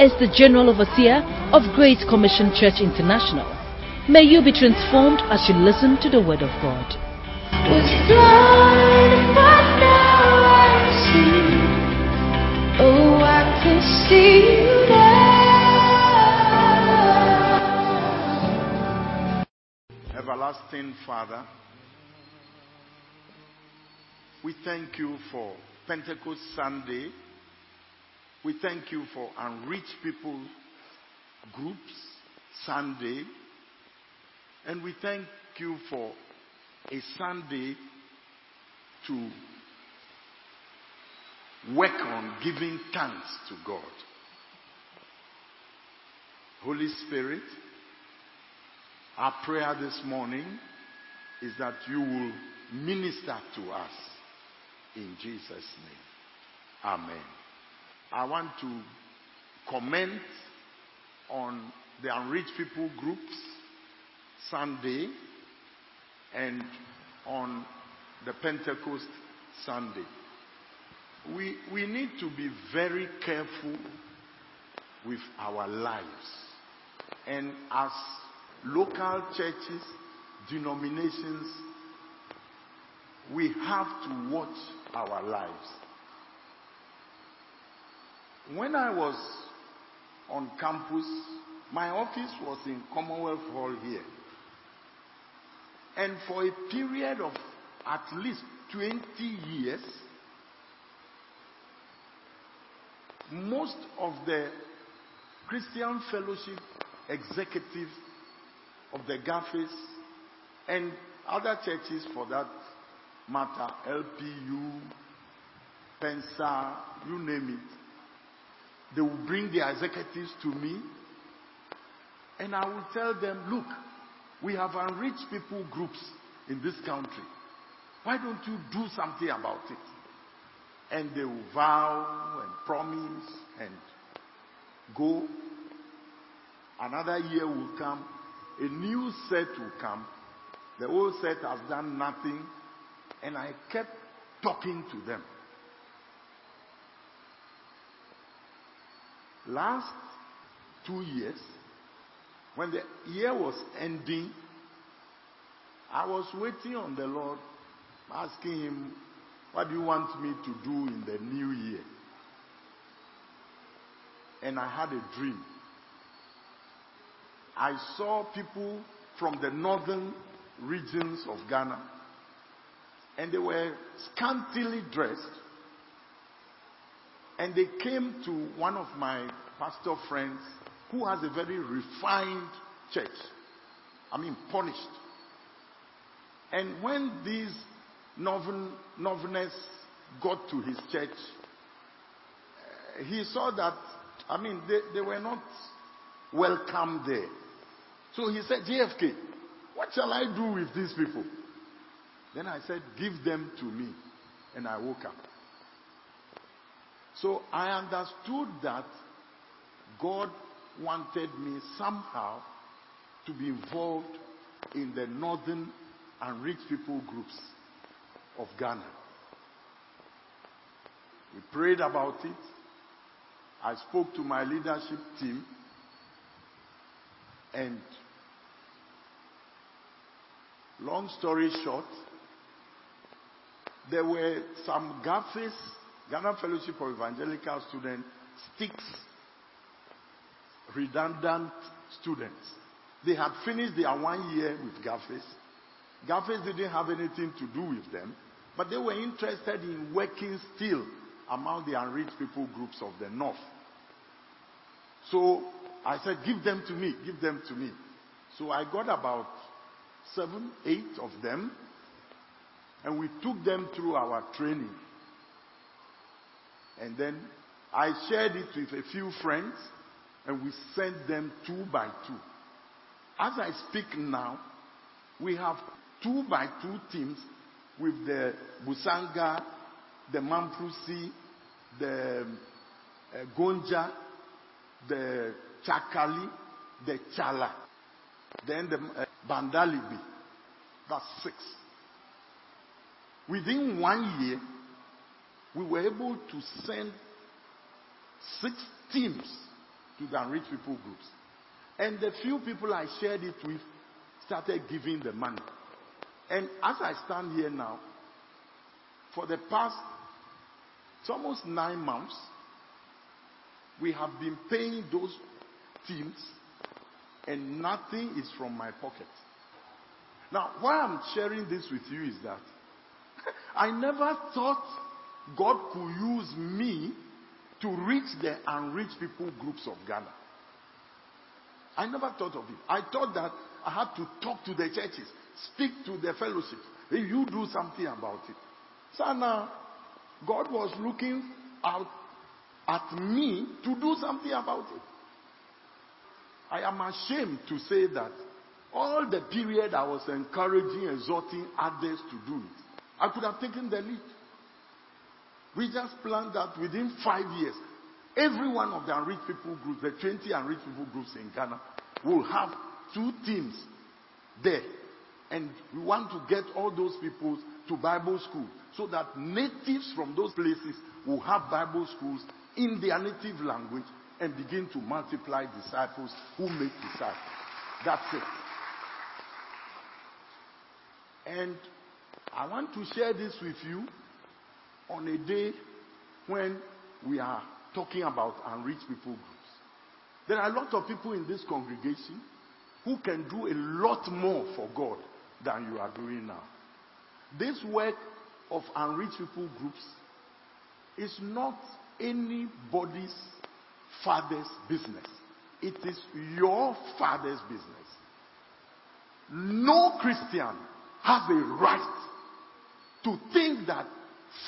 is the General Overseer of Great Commission Church International. May you be transformed as you listen to the Word of God. Was blind, but now I see. Oh, I can see you now. Everlasting Father, we thank you for Pentecost Sunday. We thank you for Unreached People Groups Sunday. And we thank you for a Sunday to work on giving thanks to God. Holy Spirit, our prayer this morning is that you will minister to us in Jesus' name. Amen. I want to comment on the Unreached People Groups Sunday and on the Pentecost Sunday. We, we need to be very careful with our lives. And as local churches, denominations, we have to watch our lives. When I was on campus, my office was in Commonwealth Hall here. And for a period of at least 20 years, most of the Christian Fellowship executives of the GHAFES and other churches for that matter, LPU, Pensa, you name it, they will bring their executives to me and I will tell them, look, we have unreached people groups in this country. Why don't you do something about it? And they will vow and promise and go. Another year will come. A new set will come. The old set has done nothing. And I kept talking to them. Last two years, when the year was ending, I was waiting on the Lord, asking Him, What do you want me to do in the new year? And I had a dream. I saw people from the northern regions of Ghana, and they were scantily dressed. And they came to one of my pastor friends who has a very refined church. I mean, polished. And when these noven, got to his church, uh, he saw that, I mean, they, they were not welcome there. So he said, JFK, what shall I do with these people? Then I said, give them to me. And I woke up. So I understood that God wanted me somehow to be involved in the northern and rich people groups of Ghana. We prayed about it. I spoke to my leadership team and long story short, there were some GHAFES, Ghana Fellowship of Evangelical Students, sticks redundant students. They had finished their one year with GHAFES. GHAFES didn't have anything to do with them, but they were interested in working still among the unreached people groups of the North. So I said, give them to me, give them to me. So I got about seven, eight of them, and we took them through our training. And then I shared it with a few friends, and we sent them two by two As I speak now, we have two by two teams with the Busanga, the Mamprusi, the uh, Gonja, the Chakali, the Chala, then the uh, Bandalibi. That's six. Within one year, we were able to send six teams to the rich people groups. And the few people I shared it with started giving the money. And as I stand here now, for the past almost nine months, we have been paying those teams, and nothing is from my pocket. Now, why I'm sharing this with you is that I never thought God could use me to reach the unreached people groups of Ghana. I never thought of it. I thought that I had to talk to the churches, speak to the fellowship. Hey, you do something about it. So now, God was looking out at me to do something about it. I am ashamed to say that all the period I was encouraging, exhorting others to do it, I could have taken the lead. We just planned that within five years, every one of the unreached people groups, the 20 unreached people groups in Ghana, will have two teams there. And we want to get all those people to Bible school so that natives from those places will have Bible schools in their native language and begin to multiply disciples who make disciples. That's it. And I want to share this with you on a day when we are talking about unreached people groups. There are a lot of people in this congregation who can do a lot more for God than you are doing now. This work of unreached people groups is not anybody's father's business. It is your father's business. No Christian has a right to think that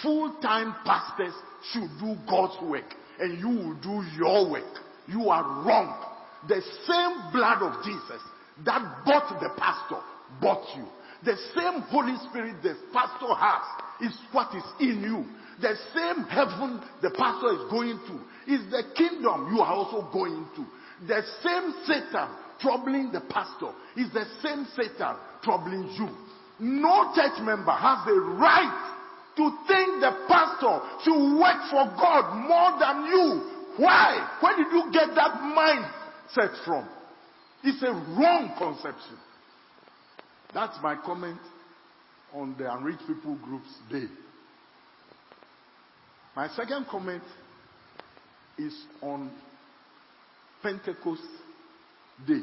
full-time pastors should do God's work and you will do your work. You are wrong. The same blood of Jesus that bought the pastor bought you. The same Holy Spirit the pastor has is what is in you. The same heaven the pastor is going to is the kingdom you are also going to. The same Satan troubling the pastor is the same Satan troubling you. No church member has a right to think the pastor should work for God more than you. Why? Where did you get that mindset from? It's a wrong conception. That's my comment on the Unreached People Group's Day. My second comment is on Pentecost Day.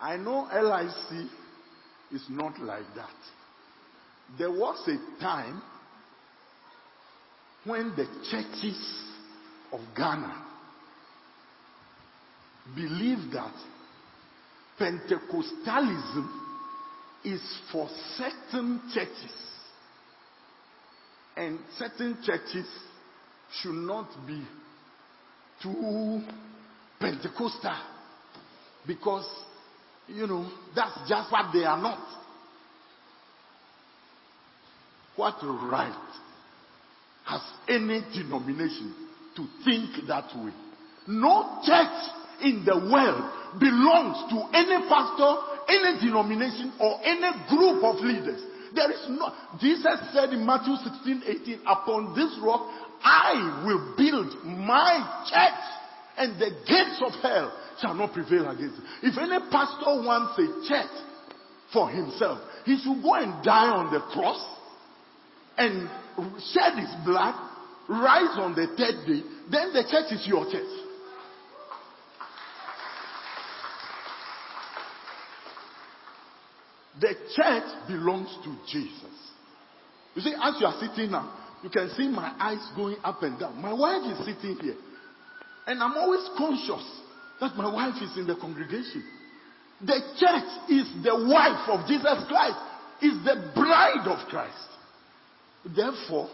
I know LIC is not like that. There was a time when the churches of Ghana believed that Pentecostalism is for certain churches. And certain churches should not be too Pentecostal because, you know, that's just what they are not. What right has any denomination to think that way? No church in the world belongs to any pastor, any denomination, or any group of leaders. There is no, Jesus said in Matthew 16, 18, upon this rock I will build my church and the gates of hell shall not prevail against it. If any pastor wants a church for himself, he should go and die on the cross and shed his blood, rise on the third day, then the church is your church. The church belongs to Jesus. You see, as you are sitting now, you can see my eyes going up and down. My wife is sitting here. And I'm always conscious that my wife is in the congregation. The church is the wife of Jesus Christ, is the bride of Christ. Therefore,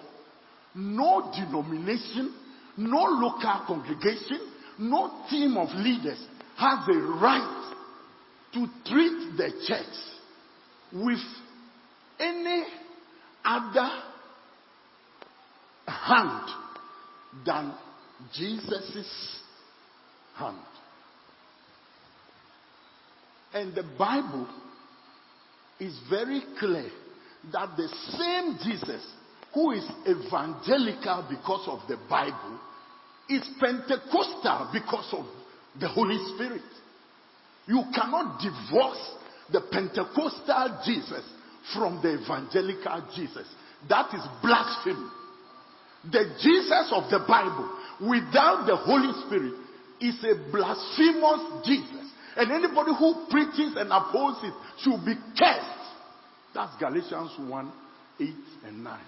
no denomination, no local congregation, no team of leaders has a right to treat the church with any other hand than Jesus' hand. And the Bible is very clear that the same Jesus who is evangelical because of the Bible is Pentecostal because of the Holy Spirit. You cannot divorce the Pentecostal Jesus from the evangelical Jesus. That is blasphemy. The Jesus of the Bible without the Holy Spirit is a blasphemous Jesus. And anybody who preaches and opposes it should be cursed. That's Galatians 1 8 and 9.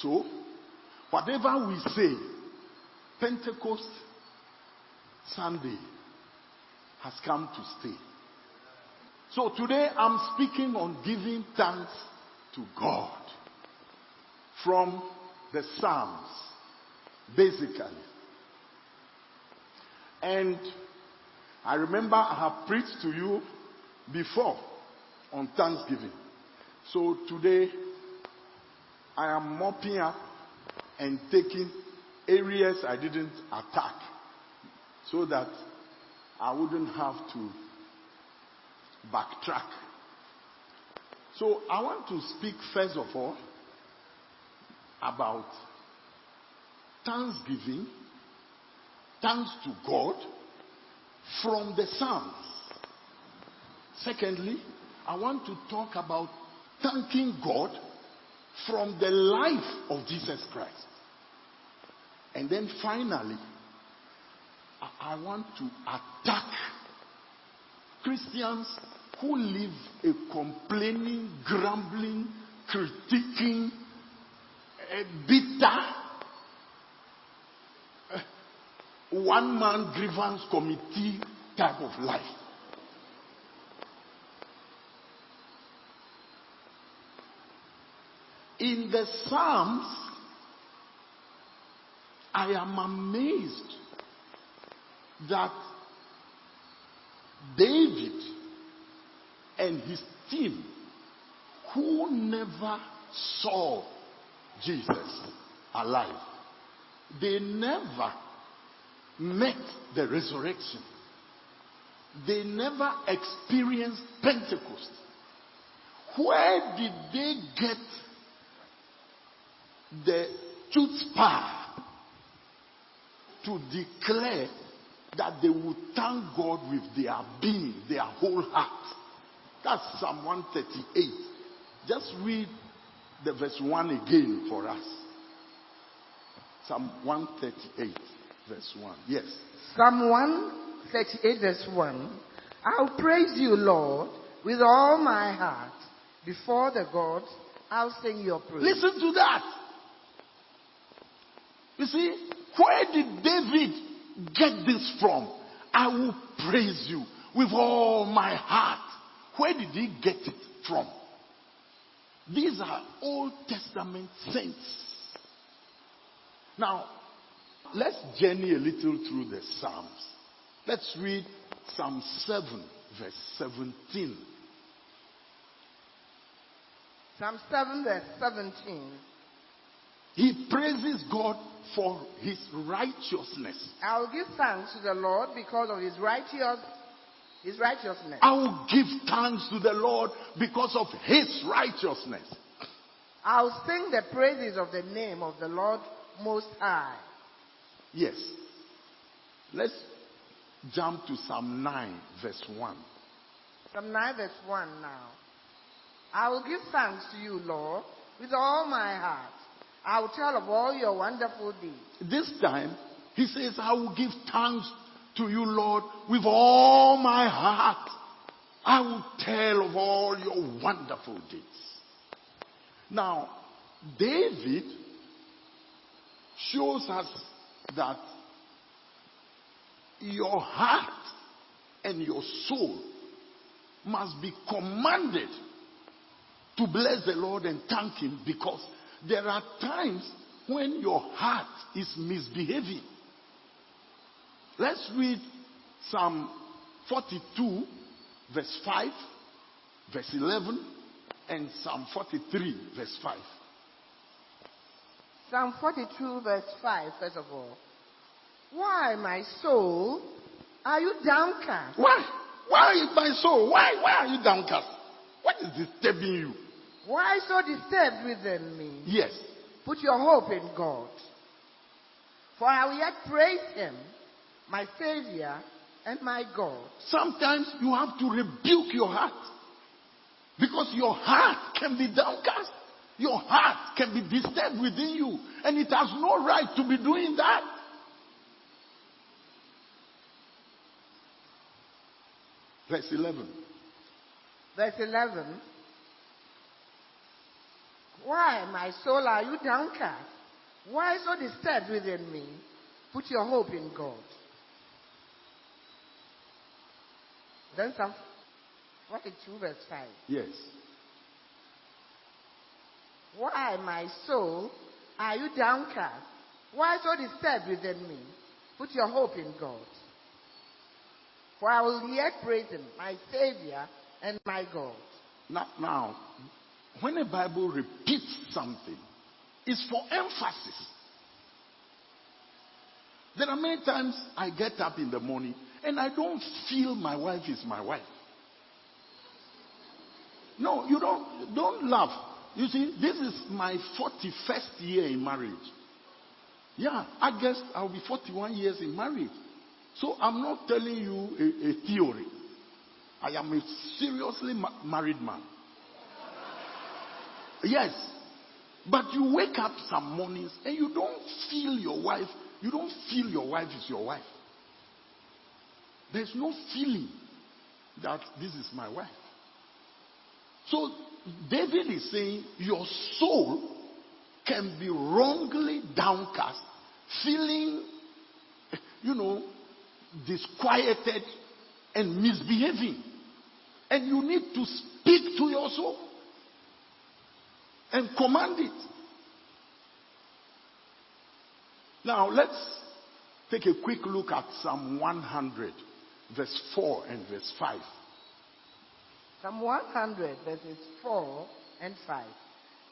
So, whatever we say, Pentecost Sunday has come to stay. So today I'm speaking on giving thanks to God from the Psalms, basically. And I remember I have preached to you before on Thanksgiving. So today I am mopping up and taking areas I didn't attack so that I wouldn't have to backtrack. So I want to speak first of all about thanksgiving, thanks to God from the Psalms. Secondly, I want to talk about thanking God from the life of Jesus Christ. And then finally, I want to attack Christians who live a complaining, grumbling, critiquing, bitter, eh, one man grievance committee type of life. In the Psalms, I am amazed that David and his team, who never saw Jesus alive, they never met the resurrection. They never experienced Pentecost. Where did they get the chutzpah to declare that they would thank God with their being, their whole heart. That's Psalm 138. Just read the verse 1 again for us. Psalm 138, verse 1. Yes. Psalm 138, verse 1. I'll praise you, Lord, with all my heart. Before the gods, I'll sing your praise. Listen to that. You see, where did David get this from? I will praise you with all my heart. Where did he get it from? These are Old Testament saints. Now, let's journey a little through the Psalms. Let's read Psalm 7, verse 17. Psalm 7, verse 17. He praises God for his righteousness. I will give thanks to the Lord because of his righteous, his righteousness. I will give thanks to the Lord because of his righteousness. I'll sing the praises of the name of the Lord Most High. Yes. Let's jump to Psalm 9, verse 1. Psalm 9, verse 1 now. I will give thanks to you, Lord, with all my heart. I will tell of all your wonderful deeds. This time, he says, I will give thanks to you, Lord, with all my heart. I will tell of all your wonderful deeds. Now, David shows us that your heart and your soul must be commanded to bless the Lord and thank Him because there are times when your heart is misbehaving. Let's read Psalm 42, verse 5, verse 11, and Psalm 43, verse 5. Psalm 42, verse 5, first of all. Why, my soul, are you downcast? Why? Why, my soul? Why? Why are you downcast? What is disturbing you? Why so disturbed within me? Yes. Put your hope in God. For I will yet praise him, my Savior and my God. Sometimes you have to rebuke your heart. Because your heart can be downcast. Your heart can be disturbed within you. And it has no right to be doing that. Verse 11. Verse 11. Why, my soul, are you downcast? Why so disturbed within me? Put your hope in God. Then some, Psalm 42, verse 5. Yes. Why, my soul, are you downcast? Why so disturbed within me? Put your hope in God. For I will yet praise him, my Savior and my God. Now, now, when a Bible repeats something, it's for emphasis. There are many times I get up in the morning and I don't feel my wife is my wife. No, you don't don't laugh. You see, this is my 41st year in marriage. Yeah, I guess I'll be 41 years in marriage. So I'm not telling you a, a theory. I am a seriously ma- married man. Yes. But you wake up some mornings and you don't feel your wife, you don't feel your wife is your wife. There's no feeling that this is my wife. So David is saying your soul can be wrongly downcast, feeling, you know, disquieted and misbehaving. And you need to speak to your soul and command it. Now let's take a quick look at Psalm 100, verse 4 and verse 5. Psalm 100, verses 4 and 5.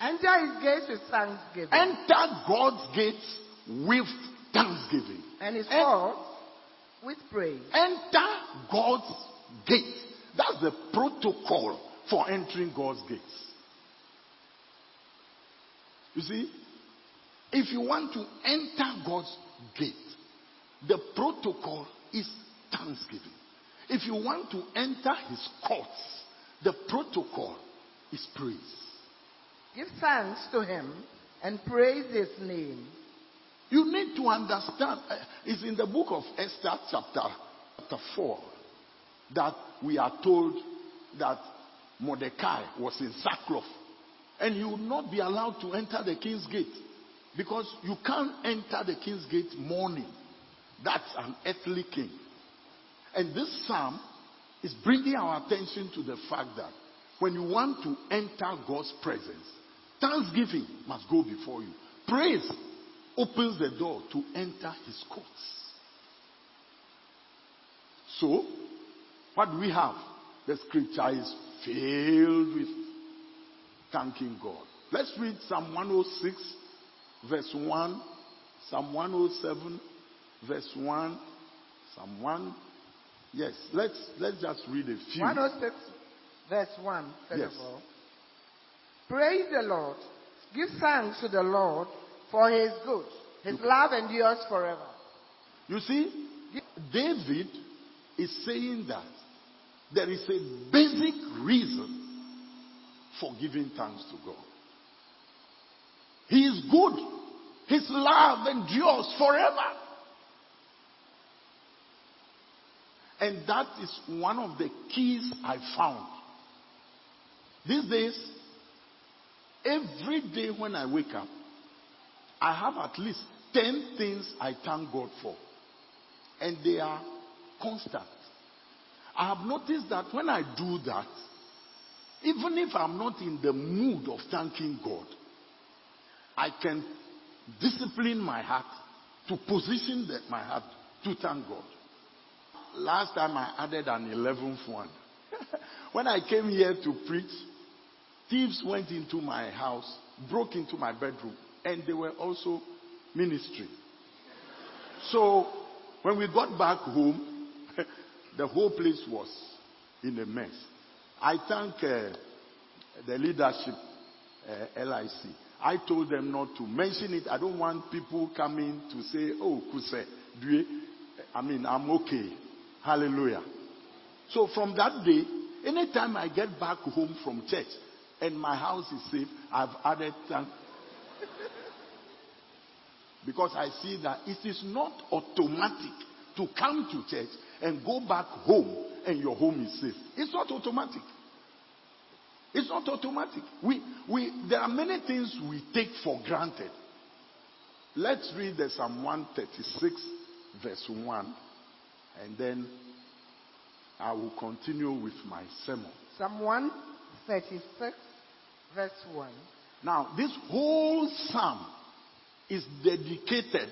Enter his gates with thanksgiving. Enter God's gates with thanksgiving. and his courts with praise. Enter God's gate. That's the protocol for entering God's gates. You see, if you want to enter God's gate, the protocol is thanksgiving. If you want to enter his courts, the protocol is praise. Give thanks to him and praise his name. You need to understand, uh, it's in the book of Esther, chapter, chapter 4, that we are told that Mordecai was in sackcloth and he would not be allowed to enter the king's gate because you can't enter the king's gate mourning. That's an earthly king. And this psalm is bringing our attention to the fact that when you want to enter God's presence, thanksgiving must go before you. Praise opens the door to enter his courts. So, what do we have? The scripture is filled with thanking God. Let's read Psalm 106, verse 1, Psalm 107, verse 1, Psalm 1. Yes, let's let's just read a few. 106, verse 1, first Yes. of all. Praise the Lord. Give thanks to the Lord for his good. His love endures forever. You see, David is saying that there is a basic reason for giving thanks to God. He is good. His love endures forever. And that is one of the keys I found. These days, every day when I wake up, I have at least 10 things I thank God for. And they are constant. I have noticed that when I do that, even if I'm not in the mood of thanking God, I can discipline my heart to position my heart to thank God. Last time I added an 11th one. when I came here to preach, thieves went into my house, broke into my bedroom, and they were also ministering. So when we got back home, the whole place was in a mess. I thank uh, the leadership, uh, LIC. I told them not to mention it. I don't want people coming to say, oh, Kuse, Due. I mean, I'm okay. Hallelujah. So from that day, anytime I get back home from church and my house is safe, I've added thank because I see that it is not automatic to come to church and go back home and your home is safe. It's not automatic. It's not automatic. We, we, there are many things we take for granted. Let's read the Psalm 136, verse 1, and then I will continue with my sermon. Psalm 136, verse 1. Now, this whole psalm is dedicated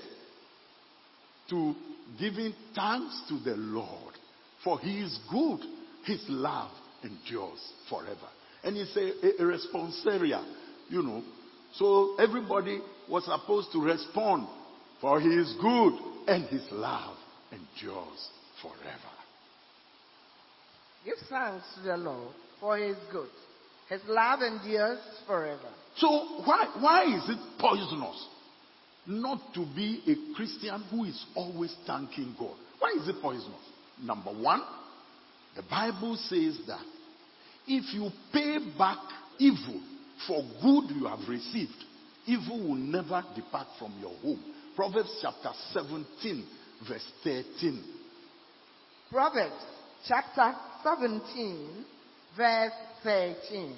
to giving thanks to the Lord, for He is good, His love endures forever. And it's a, a, a responsorial, you know. So everybody was supposed to respond, for He is good and His love endures forever. Give thanks to the Lord, for he is good. His love endures forever. So why, why is it poisonous not to be a Christian who is always thanking God? Why is it poisonous? Number one, the Bible says that if you pay back evil for good you have received, evil will never depart from your home. Proverbs chapter 17, verse 13. Proverbs chapter 17, verse 13.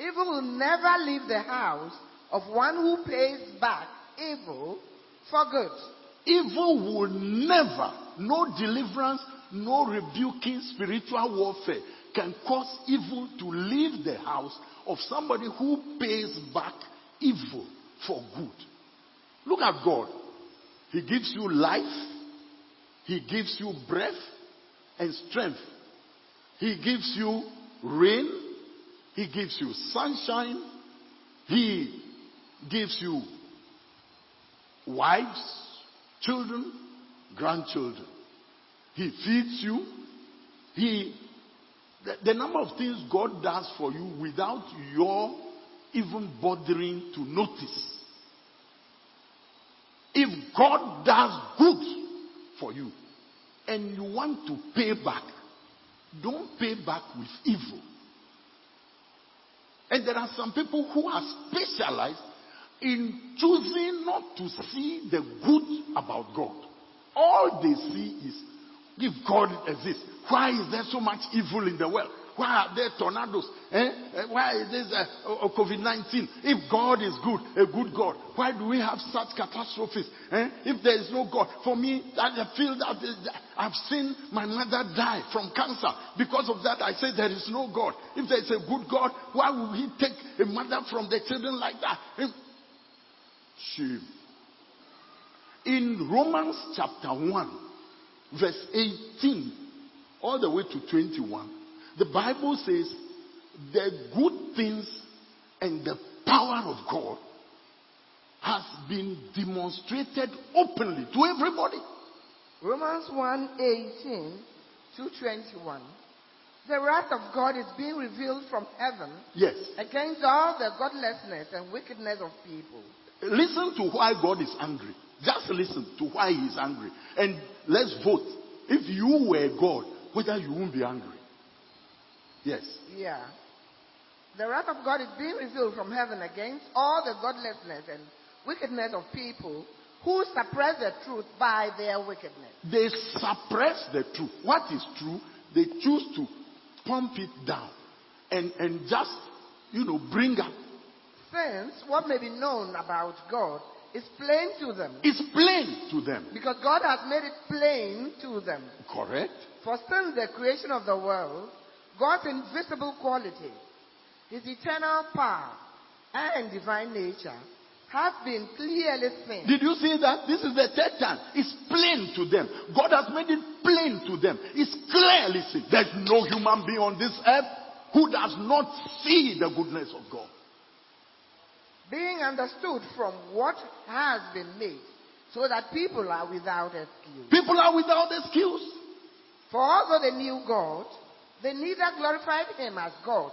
Evil will never leave the house of one who pays back evil for good. Evil will never, no deliverance, no rebuking spiritual warfare can cause evil to leave the house of somebody who pays back evil for good. Look at God. He gives you life, He gives you breath and strength. He gives you rain, He gives you sunshine, He gives you wives, children, grandchildren. He feeds you. He, the, the number of things God does for you without your even bothering to notice. If God does good for you and you want to pay back, don't pay back with evil. And there are some people who are specialized in choosing not to see the good about God. All they see is if God exists, why is there so much evil in the world? Why are there tornadoes? Eh? Eh, Why is this uh, COVID 19? If God is good, a good God, why do we have such catastrophes? Eh? If there is no God, for me, I feel that I've seen my mother die from cancer. Because of that, I say there is no God. If there is a good God, why would He take a mother from the children like that? Shame. In Romans chapter 1, verse 18, all the way to 21, the Bible says the good things and the power of God has been demonstrated openly to everybody. Romans 1 18 to 21. The wrath of God is being revealed from heaven Yes. against all the godlessness and wickedness of people. Listen to why God is angry. Just listen to why He is angry. And let's vote. If you were God, whether you won't be angry. Yes. Yeah. The wrath of God is being revealed from heaven against all the godlessness and wickedness of people who suppress the truth by their wickedness. They suppress the truth. What is true, they choose to pump it down and, and just, you know, bring up. Since what may be known about God is plain to them, It's plain to them. because God has made it plain to them. Correct? For since the creation of the world, God's invisible quality, His eternal power and divine nature, have been clearly seen. Did you see that? This is the third time. It's plain to them. God has made it plain to them. It's clearly seen. There's no human being on this earth who does not see the goodness of God. Being understood from what has been made, so that people are without excuse. People are without excuse. For although they knew God, they neither glorified him as God,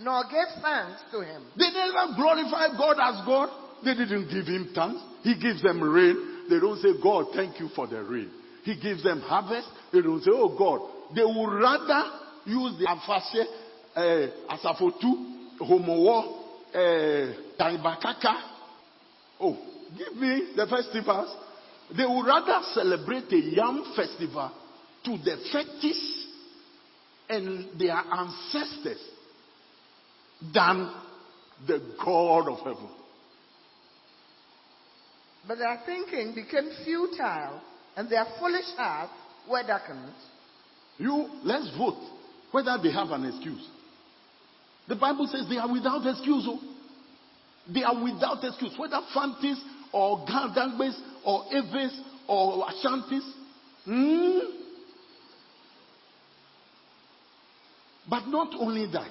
nor gave thanks to him. They never glorify God as God. They didn't give him thanks. He gives them rain. They don't say, God, thank you for the rain. He gives them harvest. They don't say, oh God. They would rather use the afashe, uh, asafotu, homowo, uh. Oh, give me the festivals. They would rather celebrate a yam festival to the fetish and their ancestors than the God of heaven. But their thinking became futile, and their foolish hearts were darkened. You, let's vote whether they have an excuse. The Bible says they are without excuse. oh. They are without excuse. Whether Fantis or Gandangbes or Ewes or Ashantis. Hmm? But not only that.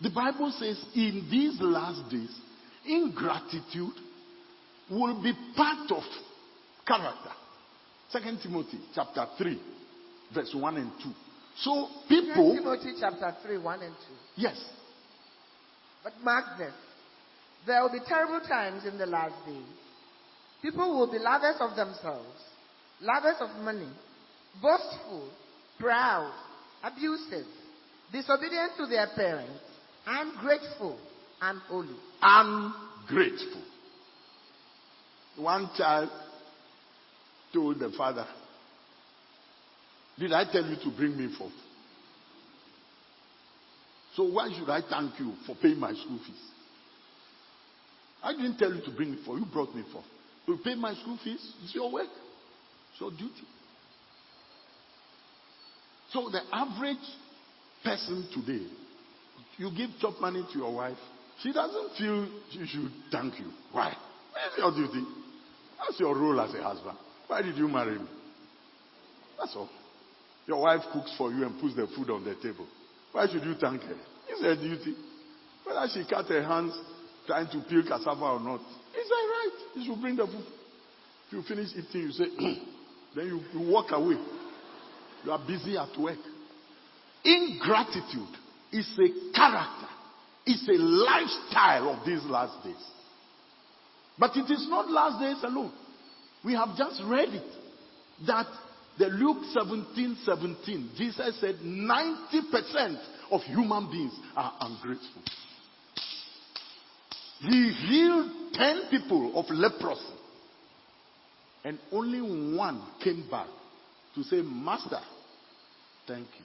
The Bible says in these last days, ingratitude will be part of character. Second Timothy chapter 3, verse 1 and 2. So 2 people, Timothy chapter 3, 1 and 2. yes, But mark this. There will be terrible times in the last days. People will be lovers of themselves, lovers of money, boastful, proud, abusive, disobedient to their parents, ungrateful, unholy. ungrateful. One child told the father, Did I tell you to bring me forth? So why should I thank you for paying my school fees? I didn't tell you to bring me forth. You brought me forth. To pay my school fees is your work. It's your duty. So the average person today, you give chop money to your wife, she doesn't feel she should thank you. Why? What's your duty? That's your role as a husband. Why did you marry me? That's all. Your wife cooks for you and puts the food on the table. Why should you thank her? It's her duty. Whether she cut her hands trying to peel cassava or not, it's her right. You should bring the food. If you finish eating, you say, then you, you walk away. You are busy at work. Ingratitude is a character, it's a lifestyle of these last days. But it is not last days alone. We have just read it that the Luke 17 17, Jesus said 90% of human beings are ungrateful. He healed 10 people of leprosy, and only one came back to say, Master, thank you.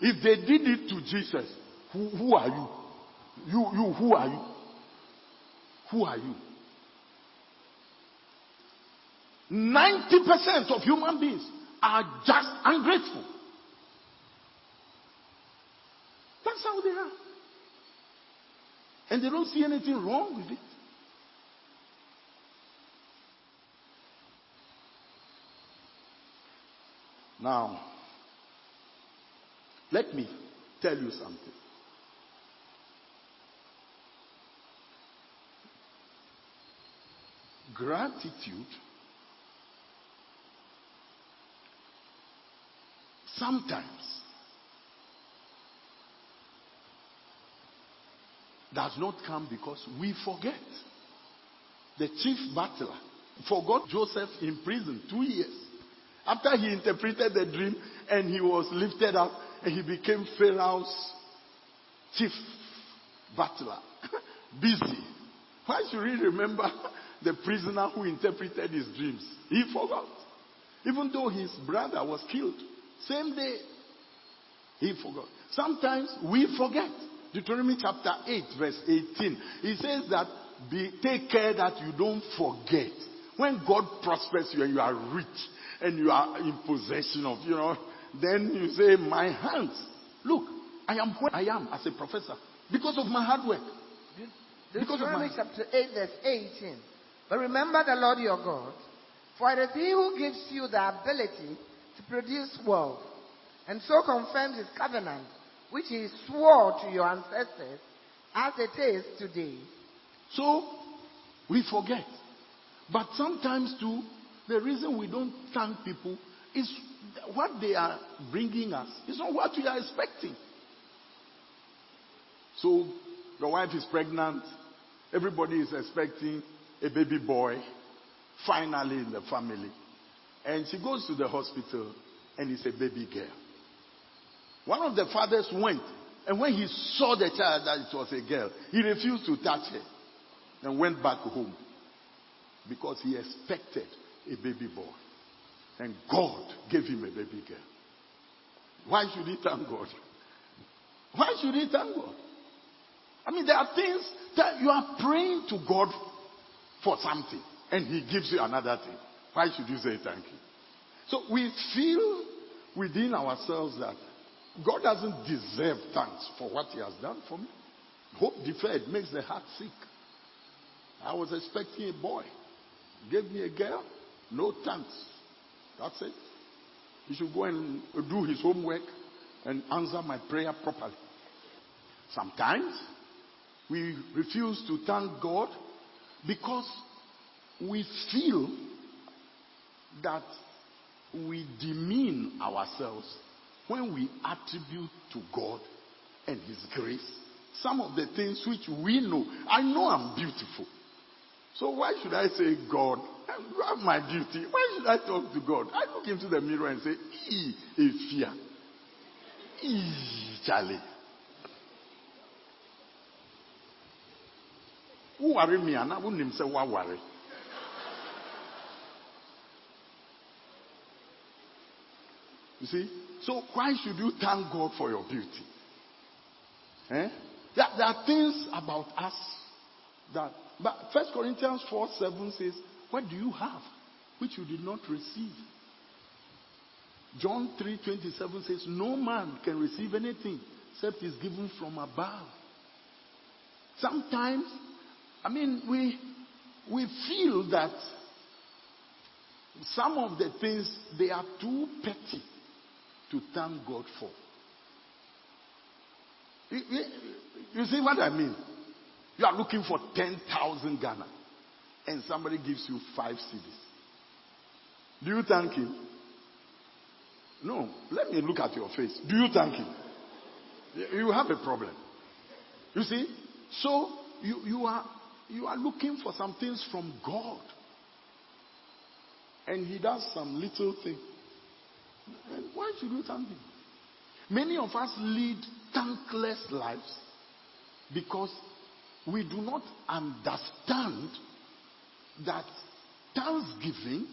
If they did it to Jesus, who, who are you? You, you, who are you? Who are you? 90% of human beings are just ungrateful. That's how they are. And they don't see anything wrong with it. Now, let me tell you something. Gratitude sometimes does not come because we forget. The chief butler forgot Joseph in prison two years. After he interpreted the dream and he was lifted up and he became Pharaoh's chief butler. Busy. Why should he remember the prisoner who interpreted his dreams? He forgot. Even though his brother was killed, same day, he forgot. Sometimes we forget. Deuteronomy chapter 8, verse 18. He says that be, take care that you don't forget. When God prospers you and you are rich and you are in possession of, you know, then you say, My hands. Look, I am where I am as a professor because of my hard work. Because of Deuteronomy my- chapter 8, verse 18. But remember the Lord your God, for it is He who gives you the ability to produce wealth, and so confirms His covenant, which He swore to your ancestors, as it is today. So we forget. But sometimes too, the reason we don't thank people is what they are bringing us. It's not what we are expecting. So your wife is pregnant. Everybody is expecting a baby boy finally in the family. And she goes to the hospital and it's a baby girl. One of the fathers went and when he saw the child that it was a girl, he refused to touch her and went back home because he expected a baby boy. And God gave him a baby girl. Why should he thank God? Why should he thank God? I mean, there are things that you are praying to God for something and he gives you another thing. Why should you say thank you? So we feel within ourselves that God doesn't deserve thanks for what he has done for me. Hope deferred makes the heart sick. I was expecting a boy. Gave me a girl. No thanks. That's it. He should go and do his homework and answer my prayer properly. Sometimes we refuse to thank God because we feel that we demean ourselves when we attribute to God and His grace some of the things which we know. I know I'm beautiful. So why should I say, God, you have my beauty? Why should I talk to God? I look into the mirror and say, ee, a fear. Charlie. Who worry me and I wouldn't say what worry. You see? So why should you thank God for your beauty? Eh? There, there are things about us that but First Corinthians 4 7 says, What do you have which you did not receive? John 3 27 says, No man can receive anything except is given from above. Sometimes, I mean, we we feel that some of the things they are too petty to thank God for. You, see what I mean? You are looking for 10,000 Ghana and somebody gives you five cedis. Do you thank him? No. Let me look at your face. Do you thank him? You- You have a problem. You see? So you, you are you are looking for some things from God. And he does some little thing. And why should you thank him? Many of us lead thankless lives because we do not understand that thanksgiving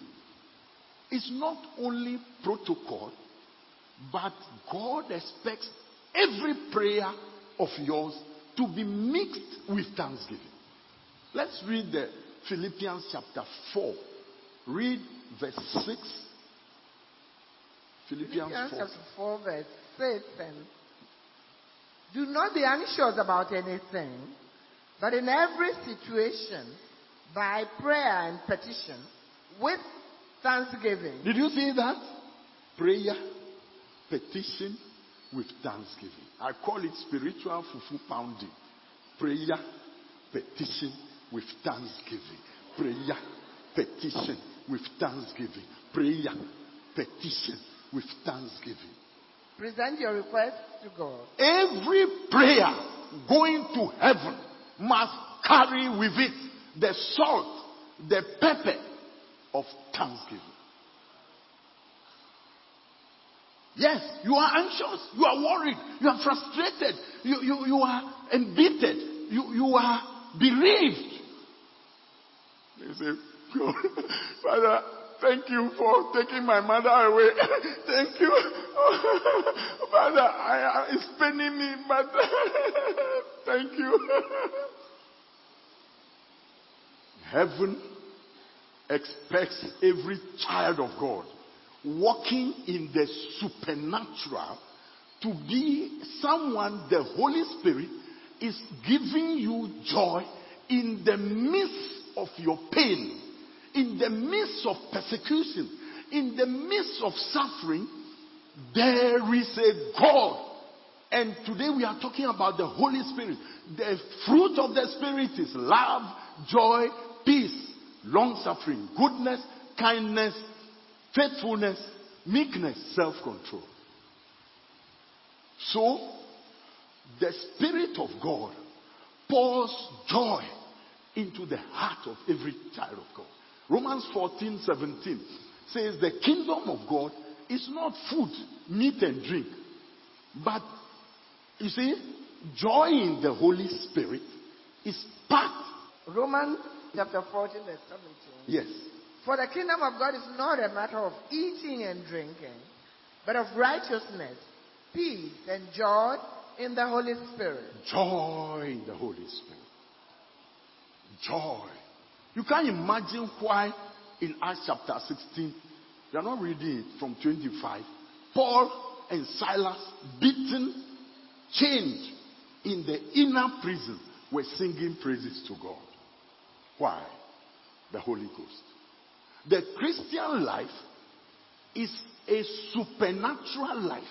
is not only protocol, but God expects every prayer of yours to be mixed with thanksgiving. Let's read the Philippians chapter 4. Read verse 6. Philippians Philippians 4. chapter 4, verse 6. And do not be anxious about anything, but in every situation, by prayer and petition, with thanksgiving. Did you see that? Prayer, petition with thanksgiving. I call it spiritual fufu pounding. Prayer, petition with thanksgiving. Prayer, petition with thanksgiving. Prayer, petition with thanksgiving. Present your request to God. Every prayer going to heaven must carry with it the salt, the pepper of thanksgiving. Yes, you are anxious, you are worried, you are frustrated, you, you, you are embittered, you, you are bereaved. They say, God, Father, thank you for taking my mother away. thank you. Father, I, I, it's paining me, but thank you. Heaven expects every child of God walking in the supernatural to be someone the Holy Spirit is giving you joy in the midst of your pain, in the midst of persecution, in the midst of suffering, there is a God. And today we are talking about the Holy Spirit. The fruit of the Spirit is love, joy, peace, long suffering, goodness, kindness, faithfulness, meekness, self control. So, the Spirit of God pours joy into the heart of every child of God. Romans 14 17 says, The kingdom of God is not food, meat, and drink, but you see, joy in the Holy Spirit is part. Romans chapter 14, verse 17. Yes. For the kingdom of God is not a matter of eating and drinking, but of righteousness, peace, and joy in the Holy Spirit. Joy in the Holy Spirit. Joy. You can't imagine why in Acts chapter 16, you are not reading it from 25. Paul and Silas, beaten, chained in the inner prison, were singing praises to God. Why? The Holy Ghost. The Christian life is a supernatural life.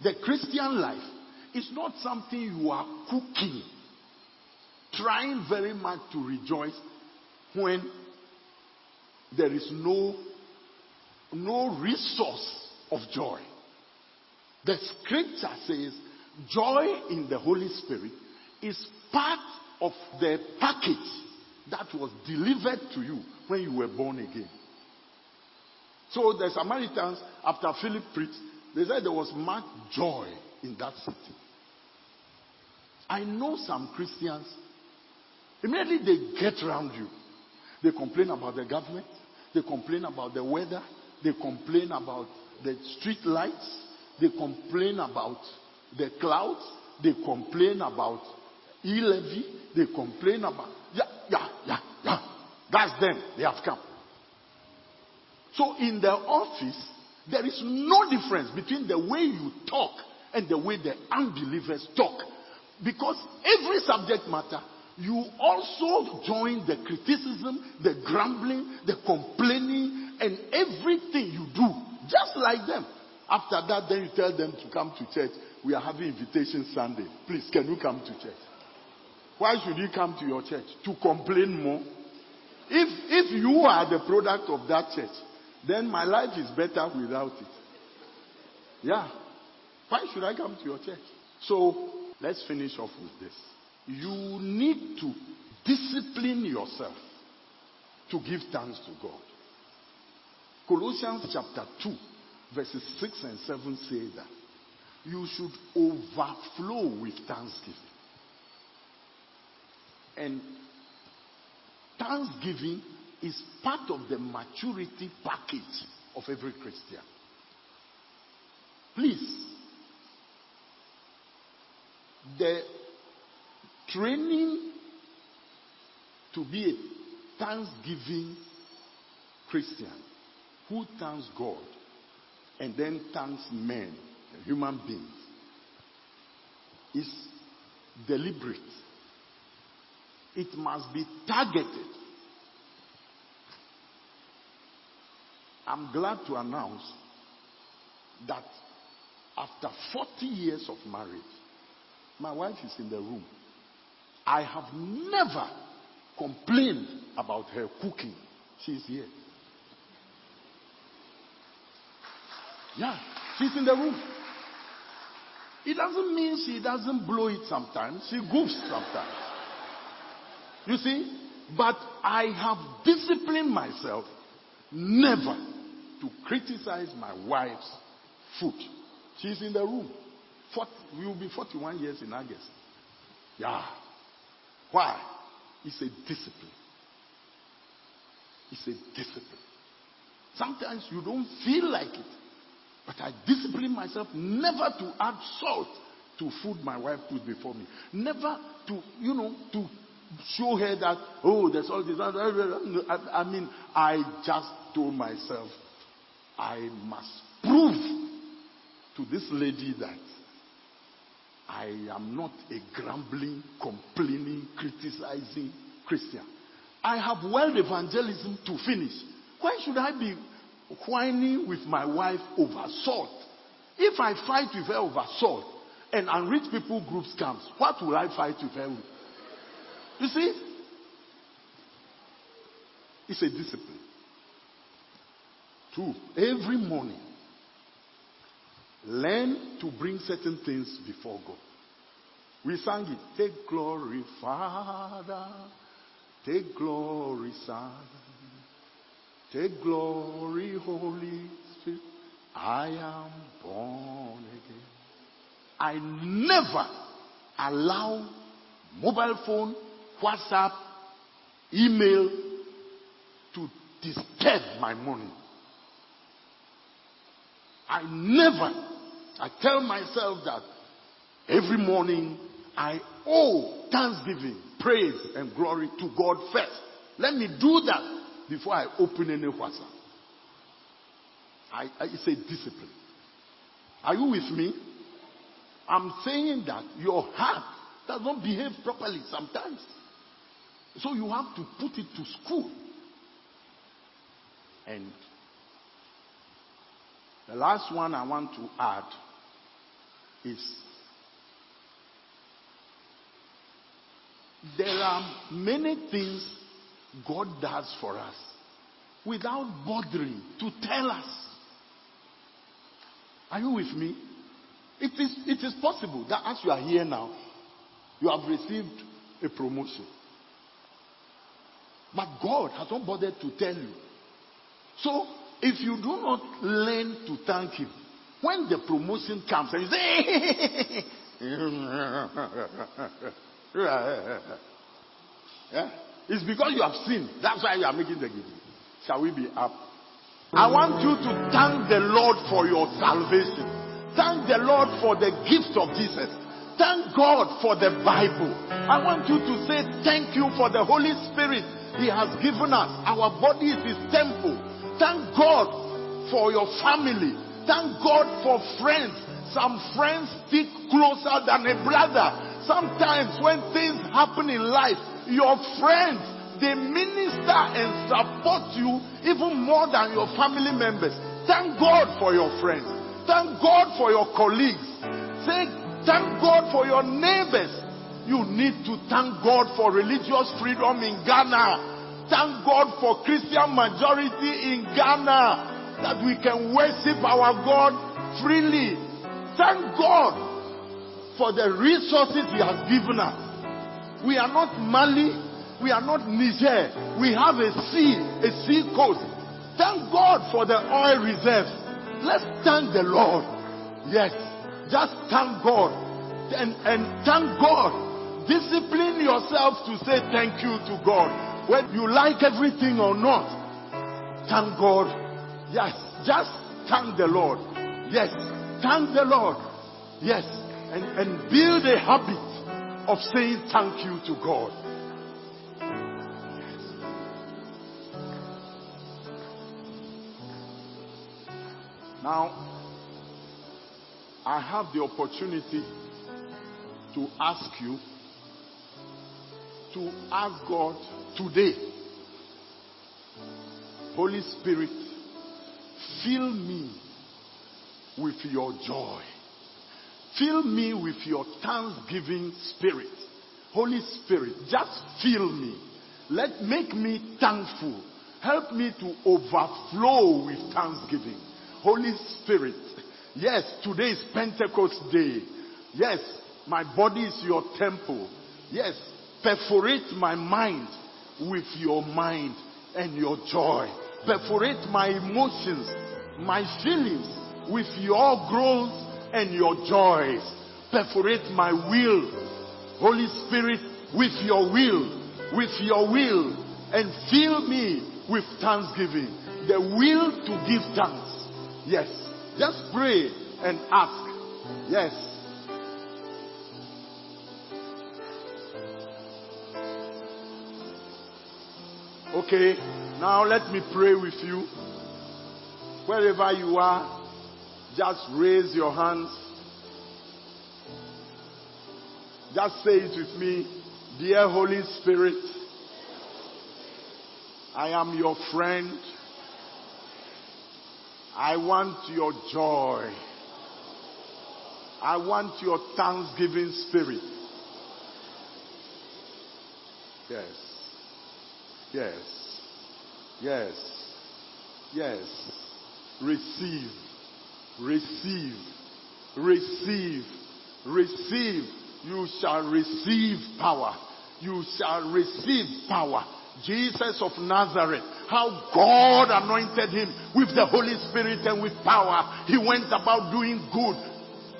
The Christian life is not something you are cooking, trying very much to rejoice when there is no, no resource of joy. The scripture says joy in the Holy Spirit is part of the package that was delivered to you when you were born again. So the Samaritans, after Philip preached, they said there was much joy in that city. I know some Christians, immediately they get around you, they complain about the government, they complain about the weather, they complain about the street lights, they complain about the clouds, they complain about e-levy, they complain about, yeah, yeah, yeah, yeah. That's them, they have come. So in the office, there is no difference between the way you talk and the way the unbelievers talk. Because every subject matter, you also join the criticism, the grumbling, the complaining, and everything you do, just like them. After that, then you tell them to come to church. We are having invitation Sunday. Please, can you come to church? Why should you come to your church? To complain more? If, if you are the product of that church, then my life is better without it. Yeah. Why should I come to your church? So let's finish off with this. You need to discipline yourself to give thanks to God. Colossians chapter 2, verses 6 and 7 say that you should overflow with thanksgiving. And thanksgiving is part of the maturity package of every Christian. Please, the training to be a thanksgiving Christian who thanks God and then thanks men, human beings, is deliberate. It must be targeted. I'm glad to announce that after 40 years of marriage, my wife is in the room. I have never complained about her cooking. She's here. Yeah, she's in the room. It doesn't mean she doesn't blow it sometimes. She goofs sometimes. You see? But I have disciplined myself never to criticize my wife's food. She's in the room. 40, we will be 41 years in August. Yeah. Why? It's a discipline. It's a discipline. Sometimes you don't feel like it. But I discipline myself never to add salt to food my wife put before me. Never to, you know, to show her that, oh, there's all this. I, mean, I just told myself, I must prove to this lady that I am not a grumbling, complaining, criticizing Christian. I have world evangelism to finish. Why should I be whining with my wife over salt? If I fight with her over salt and unreached people groups comes, what will I fight with her with? You see? It's a discipline. Two, every morning, learn to bring certain things before God. We sang it. Take glory, Father. Take glory, Son. Take glory, Holy Spirit. I am born again. I never allow mobile phone, WhatsApp, email to disturb my morning. I never, I tell myself that every morning I owe thanksgiving, praise, and glory to God first. Let me do that before I open any WhatsApp. I, I, it's a discipline. Are you with me? I'm saying that your heart does not behave properly sometimes. So you have to put it to school. And the last one I want to add is there are many things God does for us without bothering to tell us. Are you with me? It is, it is possible that as you are here now, you have received a promotion. But God has not bothered to tell you. So, if you do not learn to thank Him, when the promotion comes and you say, yeah, it's because you have sinned. That's why you are making the gift. Shall we be up? I want you to thank the Lord for your salvation. Thank the Lord for the gift of Jesus. Thank God for the Bible. I want you to say thank you for the Holy Spirit He has given us. Our body is His temple. Thank God for your family. Thank God for friends. Some friends stick closer than a brother. Sometimes when things happen in life, your friends they minister and support you even more than your family members. Thank God for your friends. Thank God for your colleagues. Say, thank God for your neighbors. You need to thank God for religious freedom in Ghana. Thank God for Christian majority in Ghana that we can worship our God freely. Thank God for the resources He has given us. We are not Mali, we are not Niger. We have a sea, a sea coast. Thank God for the oil reserves. Let's thank the Lord. Yes, just thank God. And, and thank God. Discipline yourself to say thank you to God. Whether you like everything or not, thank God. Yes, just thank the Lord. Yes, thank the Lord. Yes, and, and build a habit of saying thank you to God. Now, I have the opportunity to ask you to ask God today, Holy Spirit, fill me with your joy. Fill me with your thanksgiving spirit. Holy Spirit, just fill me. Let make me thankful. Help me to overflow with thanksgiving. Holy Spirit. Yes, today is Pentecost Day. Yes, my body is your temple. Yes, perforate my mind with your mind and your joy. Perforate my emotions, my feelings with your growth and your joys. Perforate my will, Holy Spirit, with your will, with your will, and fill me with thanksgiving. The will to give thanks. Yes. Just pray and ask. Yes. Okay. Now let me pray with you. Wherever you are, just raise your hands Just say it with me. Dear Holy Spirit, I am your friend. I want your joy. I want your thanksgiving spirit. Yes. Yes. Yes. Yes. Receive. Receive. Receive. Receive. You shall receive power. You shall receive power. Jesus of Nazareth, how God anointed him with the Holy Spirit and with power. He went about doing good,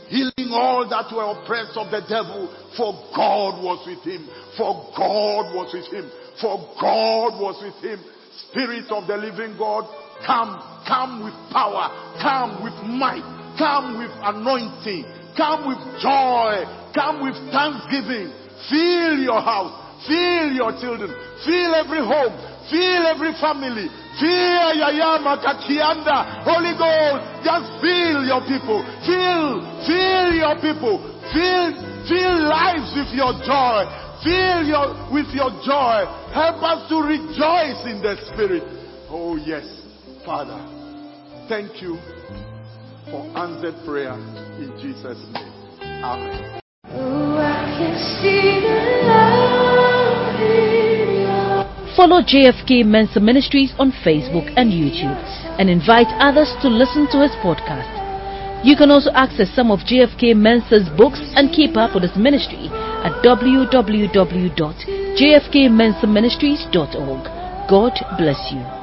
healing all that were oppressed of the devil, for God was with him. For God was with him. For God was with him. Spirit of the living God, come, come with power, come with might, come with anointing, come with joy, come with thanksgiving. Fill your house, fill your children, fill every home, fill every family, fill Yayama Kakianda, Holy Ghost, just fill your people, fill, fill your people, fill, fill lives with your joy, fill your with your joy. Help us to rejoice in the spirit. Oh yes, Father. Thank you for answered prayer in Jesus' name. Amen. Oh, I can see the love in your Follow JFK Mensa Ministries on Facebook and YouTube and invite others to listen to his podcast. You can also access some of JFK Mensa's books and keep up with his ministry at www.jfkmensaministries.org. God bless you.